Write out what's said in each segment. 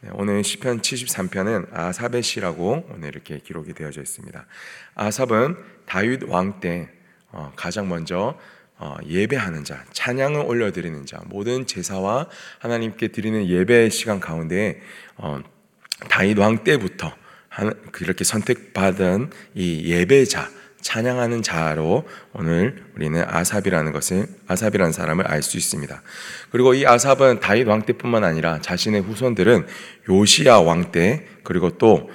네, 오늘 시편 73편은 아삽의 시라고 오늘 이렇게 기록이 되어져 있습니다. 아삽은 다윗 왕때 어, 가장 먼저 어, 예배하는 자, 찬양을 올려드리는 자, 모든 제사와 하나님께 드리는 예배 시간 가운데 어, 다윗 왕 때부터 그렇게 선택받은 이 예배자, 찬양하는 자로 오늘 우리는 아삽이라는 것을 아삽이라는 사람을 알 수 있습니다. 그리고 이 아삽은 다윗 왕 때뿐만 아니라 자신의 후손들은 요시야 왕 때 그리고 또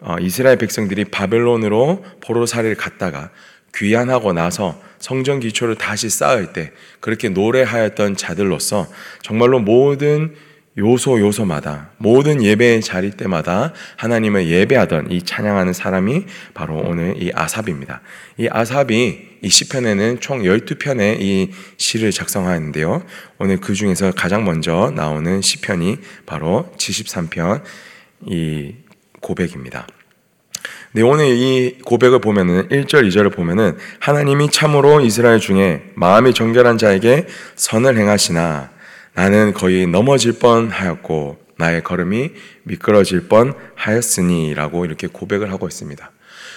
어, 이스라엘 백성들이 바벨론으로 포로살이를 갔다가 귀환하고 나서 성전 기초를 다시 쌓을 때 그렇게 노래하였던 자들로서 정말로 모든 요소 요소마다 모든 예배 자리 때마다 하나님을 예배하던 이 찬양하는 사람이 바로 오늘 이 아삽입니다. 이 아삽이 이 시편에는 총 12편의 이 시를 작성하는데요. 오늘 그 중에서 가장 먼저 나오는 시편이 바로 73편 이 고백입니다. 네, 오늘 이 고백을 보면은 1절, 2절을 보면은 하나님이 참으로 이스라엘 중에 마음이 정결한 자에게 선을 행하시나 나는 거의 넘어질 뻔 하였고 나의 걸음이 미끄러질 뻔 하였으니라고 이렇게 고백을 하고 있습니다.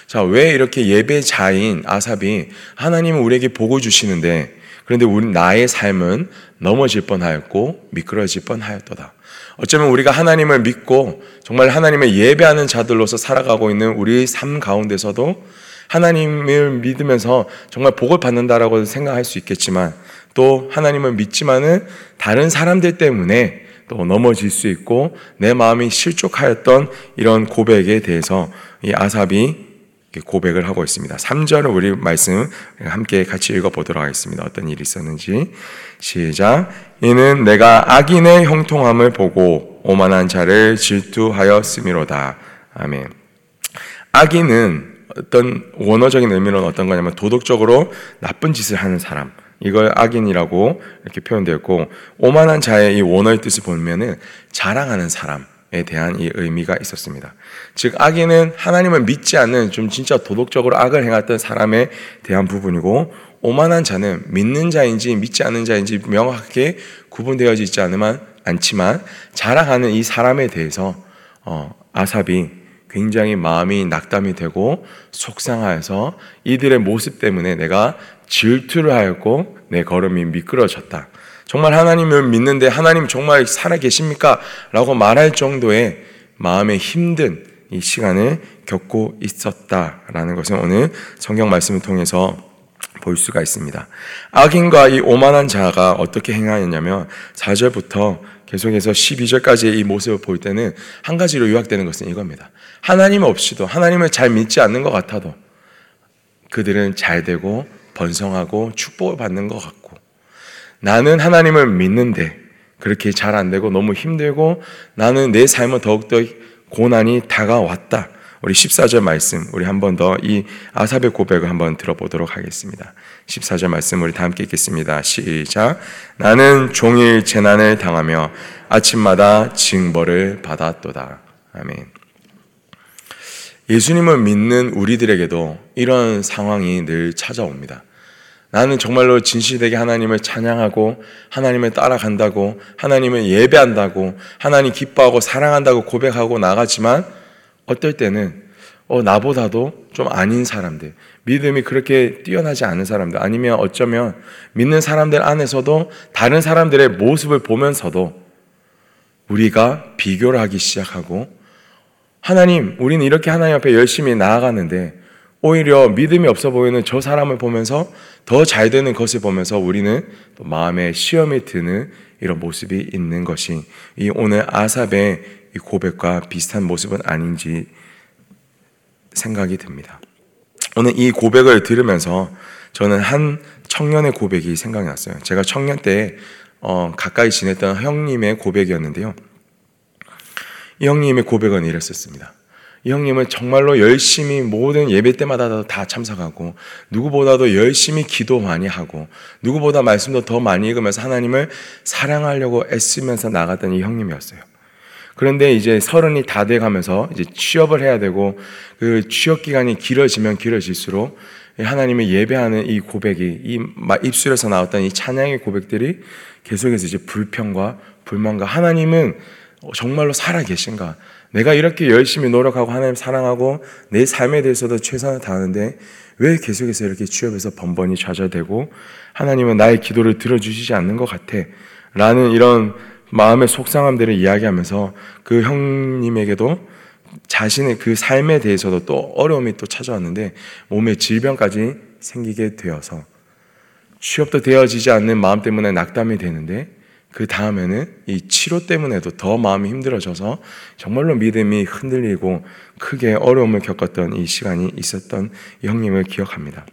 자, 왜 이렇게 예배자인 아삽이 하나님은 우리에게 복을 주시는데 그런데 우리 나의 삶은 넘어질 뻔하였고 미끄러질 뻔하였도다. 어쩌면 우리가 하나님을 믿고 정말 하나님을 예배하는 자들로서 살아가고 있는 우리 삶 가운데서도 하나님을 믿으면서 정말 복을 받는다라고 생각할 수 있겠지만 또 하나님을 믿지만은 다른 사람들 때문에 또 넘어질 수 있고 내 마음이 실족하였던 이런 고백에 대해서 이 아삽이 고백을 하고 있습니다. 3절을 우리 말씀 함께 같이 읽어보도록 하겠습니다. 어떤 일이 있었는지. 시작. 이는 내가 악인의 형통함을 보고 오만한 자를 질투하였음이로다. 아멘. 악인은 어떤 원어적인 의미로는 어떤 거냐면 도덕적으로 나쁜 짓을 하는 사람. 이걸 악인이라고 이렇게 표현되었고 오만한 자의 이 원어의 뜻을 보면은 자랑하는 사람 에 대한 이 의미가 있었습니다. 즉 악인은 하나님을 믿지 않는 좀 진짜 도덕적으로 악을 행했던 사람에 대한 부분이고 오만한 자는 믿는 자인지 믿지 않는 자인지 명확하게 구분되어지 있지 않으면 않지만 자랑하는 이 사람에 대해서 어, 아삽이 굉장히 마음이 낙담이 되고 속상하여서 이들의 모습 때문에 내가 질투를 하였고 내 걸음이 미끄러졌다. 정말 하나님을 믿는데 하나님 정말 살아 계십니까? 라고 말할 정도의 마음에 힘든 이 시간을 겪고 있었다라는 것을 오늘 성경 말씀을 통해서 볼 수가 있습니다. 악인과 이 오만한 자가 어떻게 행하였냐면 4절부터 계속해서 12절까지의 이 모습을 볼 때는 한 가지로 요약되는 것은 이겁니다. 하나님 없이도 하나님을 잘 믿지 않는 것 같아도 그들은 잘 되고 번성하고 축복을 받는 것 같고 나는 하나님을 믿는데 그렇게 잘 안 되고 너무 힘들고 나는 내 삶은 더욱더 고난이 다가왔다. 우리 14절 말씀 우리 한 번 더 이 아삽의 고백을 한번 들어보도록 하겠습니다. 14절 말씀 우리 다 함께 읽겠습니다. 시작. 나는 종일 재난을 당하며 아침마다 징벌을 받았도다. 아멘. 예수님을 믿는 우리들에게도 이런 상황이 늘 찾아옵니다. 나는 정말로 진실되게 하나님을 찬양하고 하나님을 따라간다고 하나님을 예배한다고 하나님 기뻐하고 사랑한다고 고백하고 나가지만 어떨 때는 어, 나보다도 좀 아닌 사람들, 믿음이 그렇게 뛰어나지 않은 사람들, 아니면 어쩌면 믿는 사람들 안에서도 다른 사람들의 모습을 보면서도 우리가 비교를 하기 시작하고 하나님, 우리는 이렇게 하나님 앞에 열심히 나아가는데 오히려 믿음이 없어 보이는 저 사람을 보면서 더 잘 되는 것을 보면서 우리는 또 마음에 시험이 드는 이런 모습이 있는 것이 이 오늘 아삽의 이 고백과 비슷한 모습은 아닌지 생각이 듭니다. 오늘 이 고백을 들으면서 저는 한 청년의 고백이 생각이 났어요. 제가 청년 때 어, 가까이 지냈던 형님의 고백이었는데요. 이 형님의 고백은 이랬었습니다. 이 형님은 정말로 열심히 모든 예배 때마다 다 참석하고 누구보다도 열심히 기도 많이 하고 누구보다 말씀도 더 많이 읽으면서 하나님을 사랑하려고 애쓰면서 나갔던 이 형님이었어요. 그런데 이제 서른이 다 돼가면서 이제 취업을 해야 되고 그 취업 기간이 길어지면 길어질수록 하나님을 예배하는 이 고백이 이 입술에서 나왔던 이 찬양의 고백들이 계속해서 이제 불평과 불만과 하나님은 정말로 살아 계신가? 내가 이렇게 열심히 노력하고 하나님 사랑하고 내 삶에 대해서도 최선을 다하는데 왜 계속해서 이렇게 취업에서 번번이 좌절되고 하나님은 나의 기도를 들어주시지 않는 것 같아? 라는 이런 마음의 속상함들을 이야기하면서 그 형님에게도 자신의 그 삶에 대해서도 또 어려움이 또 찾아왔는데 몸에 질병까지 생기게 되어서 취업도 되어지지 않는 마음 때문에 낙담이 되는데 그 다음에는 이 치료 때문에도 더 마음이 힘들어져서 정말로 믿음이 흔들리고 크게 어려움을 겪었던 이 시간이 있었던 이 형님을 기억합니다.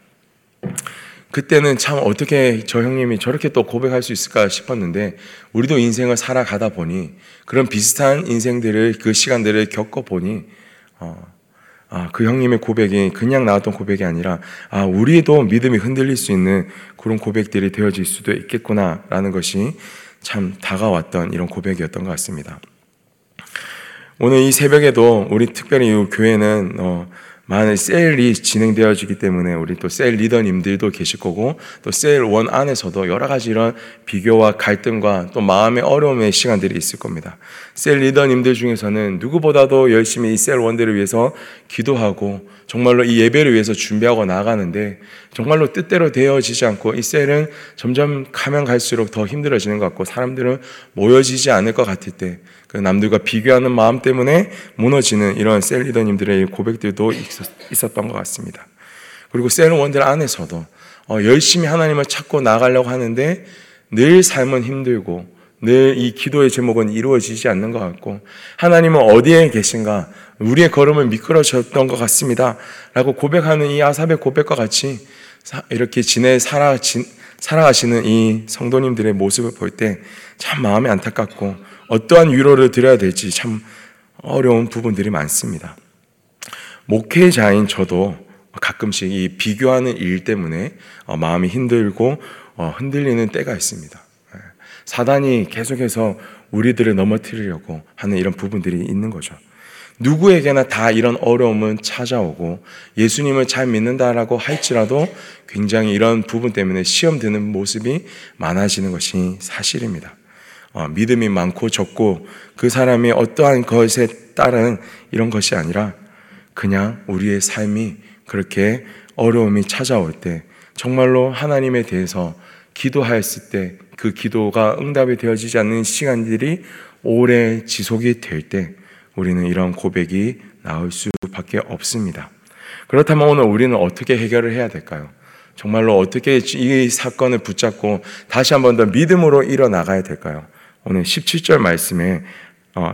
그때는 참 어떻게 저 형님이 저렇게 또 고백할 수 있을까 싶었는데 우리도 인생을 살아가다 보니 그런 비슷한 인생들을 그 시간들을 겪어 보니 어, 아, 그 형님의 고백이 그냥 나왔던 고백이 아니라 아, 우리도 믿음이 흔들릴 수 있는 그런 고백들이 되어질 수도 있겠구나라는 것이 참 다가왔던 이런 고백이었던 것 같습니다. 오늘 이 새벽에도 우리 특별히 이 교회는 어, 많은 셀이 진행되어지기 때문에 우리 또 셀 리더님들도 계실 거고 또 셀 원 안에서도 여러 가지 이런 비교와 갈등과 또 마음의 어려움의 시간들이 있을 겁니다. 셀 리더님들 중에서는 누구보다도 열심히 이 셀 원들을 위해서 기도하고 정말로 이 예배를 위해서 준비하고 나가는데 정말로 뜻대로 되어지지 않고 이 셀은 점점 가면 갈수록 더 힘들어지는 것 같고 사람들은 모여지지 않을 것 같을 때그 남들과 비교하는 마음 때문에 무너지는 이런 셀 리더님들의 고백들도 있 었던 것 같습니다. 그리고 셀 원들 안에서도 어, 열심히 하나님을 찾고 나가려고 하는데 늘 삶은 힘들고 늘 이 기도의 제목은 이루어지지 않는 것 같고 하나님은 어디에 계신가 우리의 걸음을 미끄러졌던 것 같습니다. 라고 고백하는 이 아삽의 고백과 같이 이렇게 지내 살아, 살아가시는 이 성도님들의 모습을 볼 때 참 마음이 안타깝고 어떠한 위로를 드려야 될지 참 어려운 부분들이 많습니다. 목회자인 저도 가끔씩 이 비교하는 일 때문에 어, 마음이 힘들고 어, 흔들리는 때가 있습니다. 예. 사단이 계속해서 우리들을 넘어뜨리려고 하는 이런 부분들이 있는 거죠. 누구에게나 다 이런 어려움은 찾아오고 예수님을 잘 믿는다라고 할지라도 굉장히 이런 부분 때문에 시험 드는 모습이 많아지는 것이 사실입니다. 어, 믿음이 많고 적고 그 사람이 어떠한 것에 따른 이런 것이 아니라 그냥 우리의 삶이 그렇게 어려움이 찾아올 때 정말로 하나님에 대해서 기도하였을 때 그 기도가 응답이 되어지지 않는 시간들이 오래 지속이 될 때 우리는 이런 고백이 나올 수밖에 없습니다. 그렇다면 오늘 우리는 어떻게 해결을 해야 될까요? 정말로 어떻게 이 사건을 붙잡고 다시 한 번 더 믿음으로 일어나가야 될까요? 오늘 17절 말씀에 어,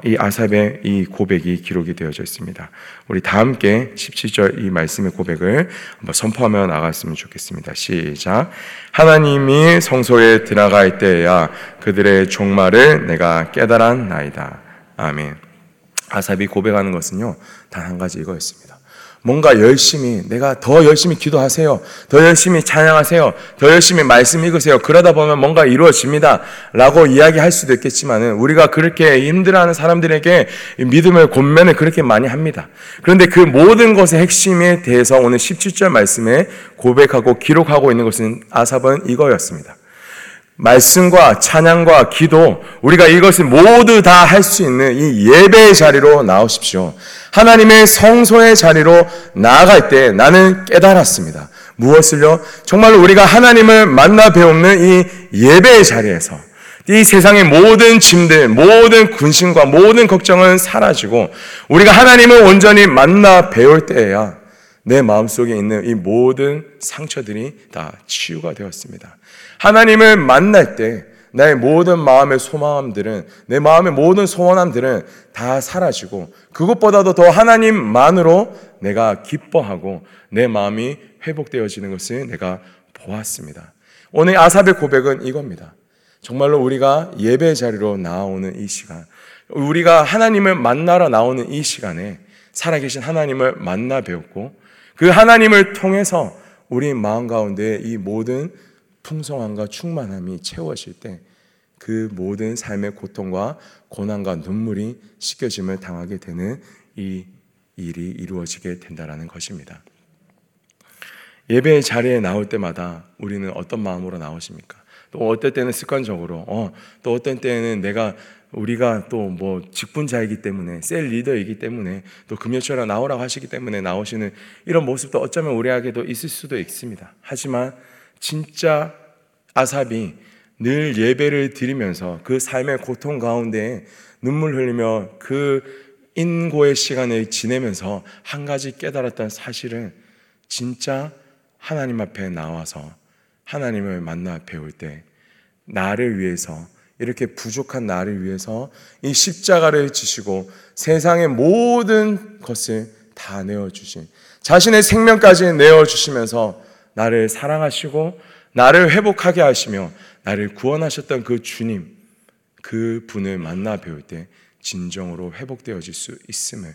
이 아삽의 이 고백이 기록이 되어져 있습니다. 우리 다 함께 17절 이 말씀의 고백을 한번 선포하며 나갔으면 좋겠습니다. 시작. 하나님이 성소에 들어갈 때야 그들의 종말을 내가 깨달았나이다. 아멘. 아삽이 고백하는 것은요, 단 한 가지 이거였습니다. 뭔가 열심히, 내가 더 열심히 기도하세요. 더 열심히 찬양하세요. 더 열심히 말씀 읽으세요. 그러다 보면 뭔가 이루어집니다. 라고 이야기할 수도 있겠지만은, 우리가 그렇게 힘들어하는 사람들에게 믿음을 권면을 그렇게 많이 합니다. 그런데 그 모든 것의 핵심에 대해서 오늘 17절 말씀에 고백하고 기록하고 있는 것은 아삽은 이거였습니다. 말씀과 찬양과 기도, 우리가 이것을 모두 다 할 수 있는 이 예배의 자리로 나오십시오. 하나님의 성소의 자리로 나아갈 때 나는 깨달았습니다. 무엇을요? 정말로 우리가 하나님을 만나 배우는 이 예배의 자리에서 이 세상의 모든 짐들, 모든 군심과 모든 걱정은 사라지고 우리가 하나님을 온전히 만나 배울 때에야 내 마음속에 있는 이 모든 상처들이 다 치유가 되었습니다. 하나님을 만날 때 나의 모든 마음의 소망함들은 내 마음의 모든 소원함들은 다 사라지고 그것보다도 더 하나님만으로 내가 기뻐하고 내 마음이 회복되어지는 것을 내가 보았습니다. 오늘 아삽의 고백은 이겁니다. 정말로 우리가 예배 자리로 나오는 이 시간, 우리가 하나님을 만나러 나오는 이 시간에 살아계신 하나님을 만나 배웠고 그 하나님을 통해서 우리 마음 가운데 이 모든 풍성함과 충만함이 채워질 때 그 모든 삶의 고통과 고난과 눈물이 씻겨짐을 당하게 되는 이 일이 이루어지게 된다는 것입니다. 예배 자리에 나올 때마다 우리는 어떤 마음으로 나오십니까? 또 어떨 때는 습관적으로, 어, 또 어떤 때는 내가 우리가 또 뭐 직분자이기 때문에 셀 리더이기 때문에 또 금요철에 나오라고 하시기 때문에 나오시는 이런 모습도 어쩌면 우리에게도 있을 수도 있습니다. 하지만 진짜 아삽이 늘 예배를 드리면서 그 삶의 고통 가운데 눈물 흘리며 그 인고의 시간을 지내면서 한 가지 깨달았던 사실은 진짜 하나님 앞에 나와서 하나님을 만나 배울 때 나를 위해서 이렇게 부족한 나를 위해서 이 십자가를 지시고 세상의 모든 것을 다 내어주신 자신의 생명까지 내어주시면서 나를 사랑하시고 나를 회복하게 하시며 나를 구원하셨던 그 주님, 그 분을 만나 배울 때 진정으로 회복되어질 수 있음을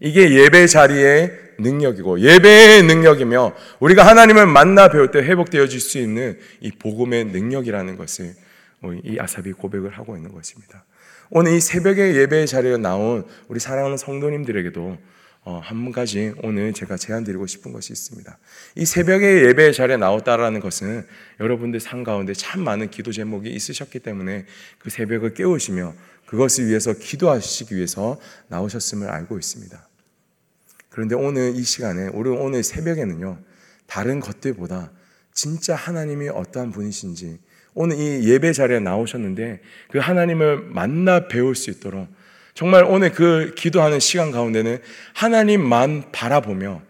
이게 예배 자리의 능력이고 예배의 능력이며 우리가 하나님을 만나 배울 때 회복되어질 수 있는 이 복음의 능력이라는 것을 이 아삽이 고백을 하고 있는 것입니다. 오늘 이 새벽에 예배 자리에 나온 우리 사랑하는 성도님들에게도 어, 한 가지 오늘 제가 제안 드리고 싶은 것이 있습니다. 이 새벽에 예배 자리에 나왔다라는 것은 여러분들 삶 가운데 참 많은 기도 제목이 있으셨기 때문에 그 새벽을 깨우시며 그것을 위해서 기도하시기 위해서 나오셨음을 알고 있습니다. 그런데 오늘 이 시간에, 우리 오늘 새벽에는요, 다른 것들보다 진짜 하나님이 어떠한 분이신지, 오늘 이 예배 자리에 나오셨는데 그 하나님을 만나 배울 수 있도록 정말 오늘 그 기도하는 시간 가운데는 하나님만 바라보며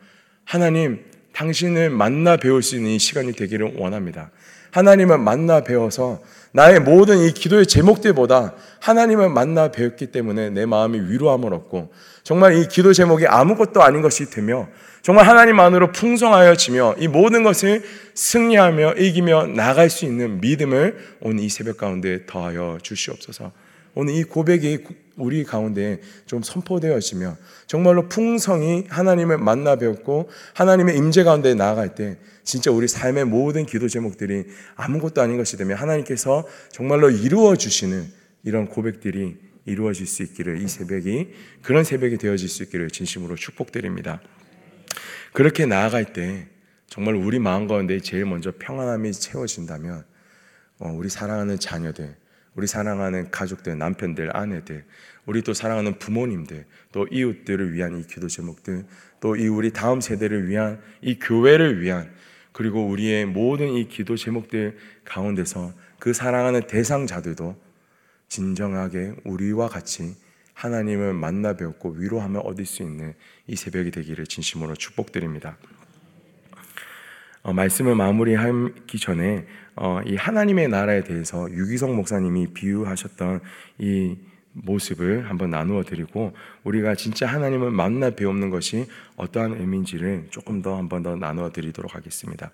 하나님 당신을 만나 배울 수 있는 이 시간이 되기를 원합니다. 하나님을 만나 배워서 나의 모든 이 기도의 제목들보다 하나님을 만나 배웠기 때문에 내 마음이 위로함을 얻고 정말 이 기도 제목이 아무것도 아닌 것이 되며 정말 하나님만으로 풍성하여지며 이 모든 것을 승리하며 이기며 나갈 수 있는 믿음을 오늘 이 새벽 가운데 더하여 주시옵소서. 오늘 이 고백이 우리 가운데 좀 선포되어 지며 정말로 풍성히 하나님을 만나 배웠고 하나님의 임재 가운데 나아갈 때 진짜 우리 삶의 모든 기도 제목들이 아무것도 아닌 것이 되면 하나님께서 정말로 이루어 주시는 이런 고백들이 이루어질 수 있기를 이 새벽이 그런 새벽이 되어질 수 있기를 진심으로 축복드립니다. 그렇게 나아갈 때 정말 우리 마음 가운데 제일 먼저 평안함이 채워진다면 어, 우리 사랑하는 자녀들 우리 사랑하는 가족들, 남편들, 아내들, 우리 또 사랑하는 부모님들, 또 이웃들을 위한 이 기도 제목들, 또 이 우리 다음 세대를 위한 이 교회를 위한 그리고 우리의 모든 이 기도 제목들 가운데서 그 사랑하는 대상자들도 진정하게 우리와 같이 하나님을 만나 배웠고 위로하며 얻을 수 있는 이 새벽이 되기를 진심으로 축복드립니다. 어, 말씀을 마무리하기 전에 어, 이 하나님의 나라에 대해서 유기성 목사님이 비유하셨던 이 모습을 한번 나누어 드리고 우리가 진짜 하나님을 만나 배우는 것이 어떠한 의미인지를 조금 더 한번 더 나누어 드리도록 하겠습니다.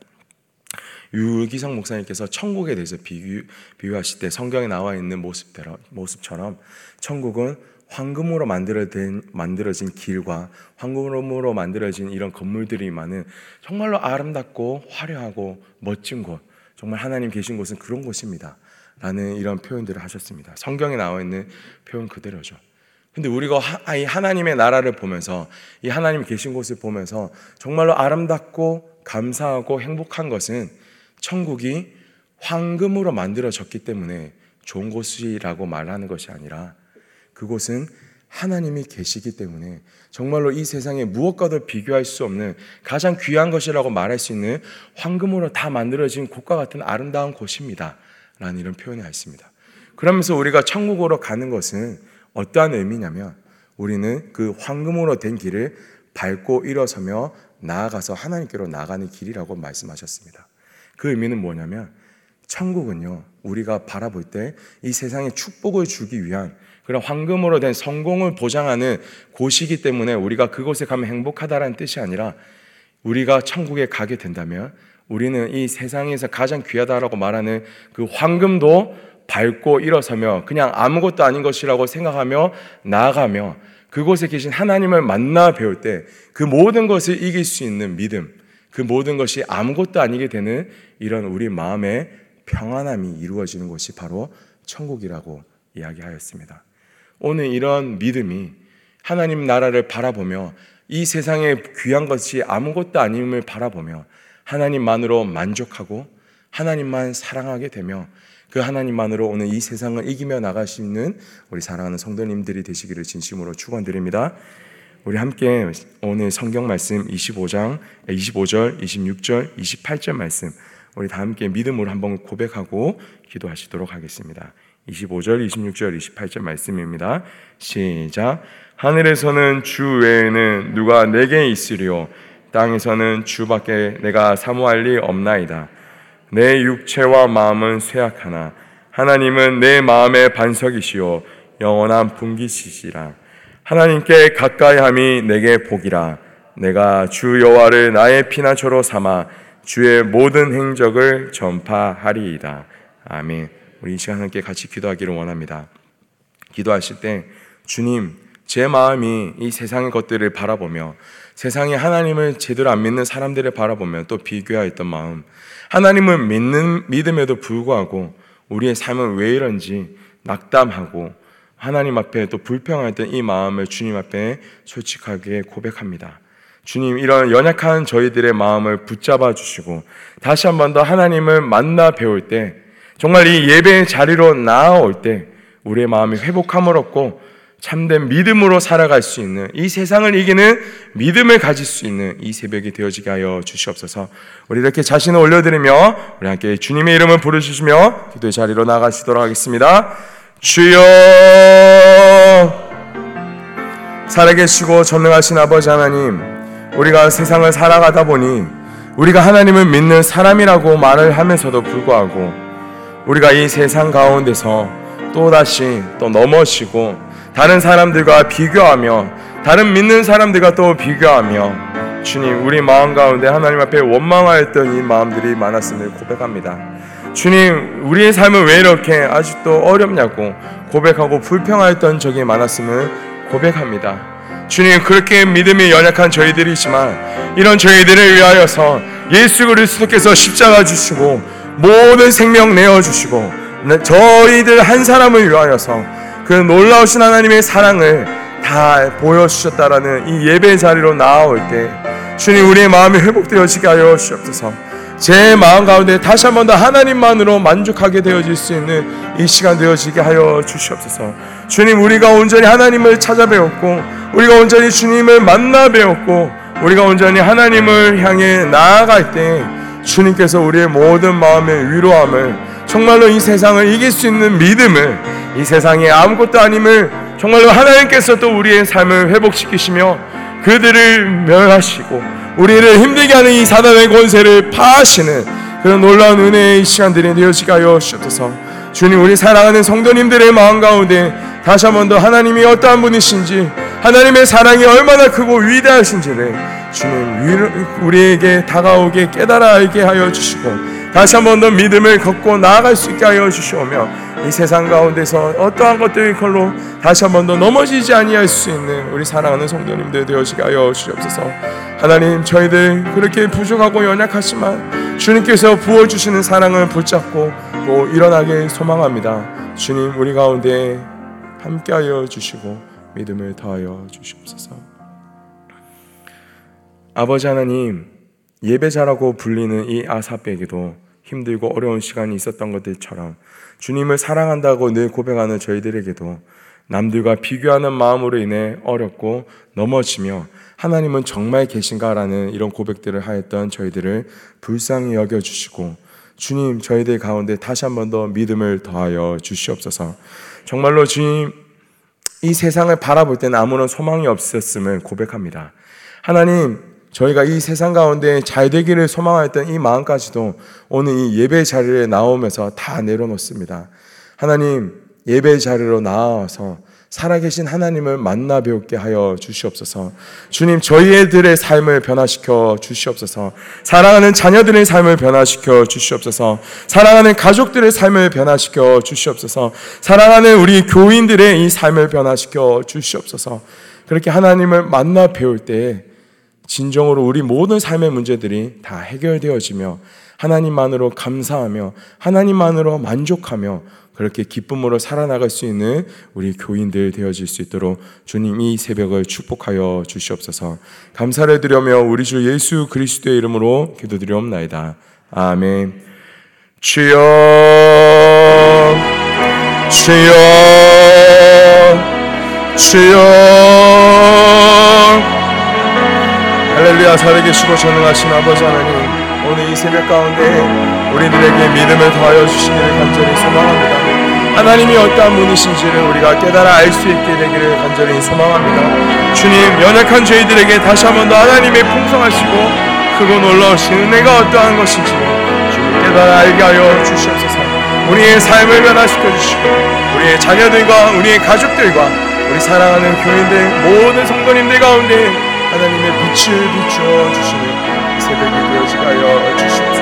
유기성 목사님께서 천국에 대해서 비유, 비유하실 때 성경에 나와 있는 모습대로, 모습처럼 천국은 황금으로 만들어진, 만들어진 길과 황금으로 만들어진 이런 건물들이 많은 정말로 아름답고 화려하고 멋진 곳, 정말 하나님 계신 곳은 그런 곳입니다. 라는 이런 표현들을 하셨습니다. 성경에 나와 있는 표현 그대로죠. 근데 우리가 이 하나님의 나라를 보면서 이 하나님 계신 곳을 보면서 정말로 아름답고 감사하고 행복한 것은 천국이 황금으로 만들어졌기 때문에 좋은 곳이라고 말하는 것이 아니라 그곳은 하나님이 계시기 때문에 정말로 이 세상에 무엇과도 비교할 수 없는 가장 귀한 것이라고 말할 수 있는 황금으로 다 만들어진 곳과 같은 아름다운 곳입니다. 라는 이런 표현이 있습니다. 그러면서 우리가 천국으로 가는 것은 어떠한 의미냐면 우리는 그 황금으로 된 길을 밟고 일어서며 나아가서 하나님께로 나가는 길이라고 말씀하셨습니다. 그 의미는 뭐냐면 천국은요, 우리가 바라볼 때 이 세상에 축복을 주기 위한 그런 황금으로 된 성공을 보장하는 곳이기 때문에 우리가 그곳에 가면 행복하다라는 뜻이 아니라 우리가 천국에 가게 된다면 우리는 이 세상에서 가장 귀하다라고 말하는 그 황금도 밟고 일어서며 그냥 아무것도 아닌 것이라고 생각하며 나아가며 그곳에 계신 하나님을 만나 배울 때 그 모든 것을 이길 수 있는 믿음, 그 모든 것이 아무것도 아니게 되는 이런 우리 마음의 평안함이 이루어지는 것이 바로 천국이라고 이야기하였습니다. 오늘 이런 믿음이 하나님 나라를 바라보며 이 세상에 귀한 것이 아무것도 아님을 바라보며 하나님만으로 만족하고 하나님만 사랑하게 되며 그 하나님만으로 오늘 이 세상을 이기며 있는 우리 사랑하는 성도님들이 되시기를 진심으로 축원드립니다. 우리 함께 오늘 성경 말씀 25장 25절, 26절, 28절 말씀 우리 다 함께 믿음으로 한번 고백하고 기도하시도록 하겠습니다. 25절, 26절, 28절 말씀입니다. 시작. 하늘에서는 주 외에는 누가 내게 있으리요 땅에서는 주밖에 내가 사모할 리 없나이다. 내 육체와 마음은 쇠약하나 하나님은 내 마음의 반석이시요 영원한 분기시시라. 하나님께 가까이함이 내게 복이라. 내가 주 여호와를 나의 피난처로 삼아 주의 모든 행적을 전파하리이다. 아멘. 우리 이 시간 함께 같이 기도하기를 원합니다. 기도하실 때 주님, 제 마음이 이 세상의 것들을 바라보며 세상에 하나님을 제대로 안 믿는 사람들을 바라보며 또 비교하였던 마음, 하나님을 믿는 믿음에도 불구하고 우리의 삶은 왜 이런지 낙담하고 하나님 앞에 또 불평했던 이 마음을 주님 앞에 솔직하게 고백합니다. 주님, 이런 연약한 저희들의 마음을 붙잡아 주시고 다시 한 번 더 하나님을 만나 배울 때 정말 이 예배의 자리로 나아올 때 우리의 마음이 회복함을 얻고 참된 믿음으로 살아갈 수 있는 이 세상을 이기는 믿음을 가질 수 있는 이 새벽이 되어지게 하여 주시옵소서. 우리 이렇게 자신을 올려드리며 우리 함께 주님의 이름을 부르시며 기도의 자리로 나가시도록 하겠습니다. 주여 살아계시고 전능하신 아버지 하나님 우리가 세상을 살아가다 보니 우리가 하나님을 믿는 사람이라고 말을 하면서도 불구하고 우리가 이 세상 가운데서 또다시 또 넘어지고 다른 사람들과 비교하며 다른 믿는 사람들과 또 비교하며 주님 우리 마음 가운데 하나님 앞에 원망하였던 이 마음들이 많았음을 고백합니다. 주님 우리의 삶은 왜 이렇게 아직도 어렵냐고 고백하고 불평하였던 적이 많았음을 고백합니다. 주님 그렇게 믿음이 연약한 저희들이지만 이런 저희들을 위하여서 예수 그리스도께서 십자가 주시고 모든 생명 내어 주시고 저희들 한 사람을 위하여서 그 놀라우신 하나님의 사랑을 다 보여주셨다라는 이 예배 자리로 나아올 때 주님 우리의 마음이 회복되어지게 하여 주옵소서 제 마음 가운데 다시 한 번 더 하나님만으로 만족하게 되어질 수 있는 이 시간 되어지게 하여 주시옵소서. 주님 우리가 온전히 하나님을 찾아 배웠고 우리가 온전히 주님을 만나 배웠고 우리가 온전히 하나님을 향해 나아갈 때 주님께서 우리의 모든 마음의 위로함을 정말로 이 세상을 이길 수 있는 믿음을 이 세상에 아무것도 아님을 정말로 하나님께서 또 우리의 삶을 회복시키시며 그들을 멸하시고 우리를 힘들게 하는 이 사단의 권세를 파하시는 그런 놀라운 은혜의 시간들이 되어지게 하여 주옵소서. 주님 우리 사랑하는 성도님들의 마음 가운데 다시 한 번 더 하나님이 어떠한 분이신지 하나님의 사랑이 얼마나 크고 위대하신지를 주님 우리에게 다가오게 깨달아 알게 하여 주시고 다시 한 번 더 믿음을 걷고 나아갈 수 있게 하여 주시오며 이 세상 가운데서 어떠한 것들 걸로 다시 한 번 더 넘어지지 아니할 수 있는 우리 사랑하는 성도님들 되어지게 하여 주옵소서. 하나님 저희들 그렇게 부족하고 연약하지만 주님께서 부어 주시는 사랑을 붙잡고 또 일어나게 소망합니다. 주님 우리 가운데 함께하여 주시고 믿음을 더하여 주시옵소서. 아버지 하나님 예배자라고 불리는 이 아사백에도 힘들고 어려운 시간이 있었던 것들처럼 주님을 사랑한다고 늘 고백하는 저희들에게도 남들과 비교하는 마음으로 인해 어렵고 넘어지며 하나님은 정말 계신가라는 이런 고백들을 하였던 저희들을 불쌍히 여겨주시고 주님 저희들 가운데 다시 한 번 더 믿음을 더하여 주시옵소서 정말로 주님 이 세상을 바라볼 때는 아무런 소망이 없었음을 고백합니다. 하나님 저희가 이 세상 가운데 잘 되기를 소망하였던 이 마음까지도 오늘 이 예배 자리에 나오면서 다 내려놓습니다. 하나님, 예배 자리로 나와서 살아계신 하나님을 만나 배우게 하여 주시옵소서. 주님, 저희들의 삶을 변화시켜 주시옵소서. 사랑하는 자녀들의 삶을 변화시켜 주시옵소서. 사랑하는 가족들의 삶을 변화시켜 주시옵소서. 사랑하는 우리 교인들의 이 삶을 변화시켜 주시옵소서. 그렇게 하나님을 만나 배울 때 진정으로 우리 모든 삶의 문제들이 다 해결되어지며 하나님만으로 감사하며 하나님만으로 만족하며 그렇게 기쁨으로 살아나갈 수 있는 우리 교인들 되어질 수 있도록 주님 이 새벽을 축복하여 주시옵소서. 감사를 드려며 우리 주 예수 그리스도의 이름으로 기도드리옵나이다. 아멘. 주여 주여 주여 살아계시고 전능하신 아버지 하나님 오늘 이 새벽 가운데 우리들에게 믿음을 더하여 주시기를 간절히 소망합니다. 하나님이 어떠한 분이신지를 우리가 깨달아 알 수 있게 되기를 간절히 소망합니다. 주님 연약한 저희들에게 다시 한번 더 하나님의 풍성하시고 크고 놀라우신 은혜가 어떠한 것인지 주님 깨달아 알게 하여 주시옵소서. 우리의 삶을 변화시켜 주시고 우리의 자녀들과 우리의 가족들과 우리 사랑하는 교인들 모든 성도님들 가운데 하나님의 빛을 비추어 주시는 이 새벽이 되어지게 하여 주시옵소서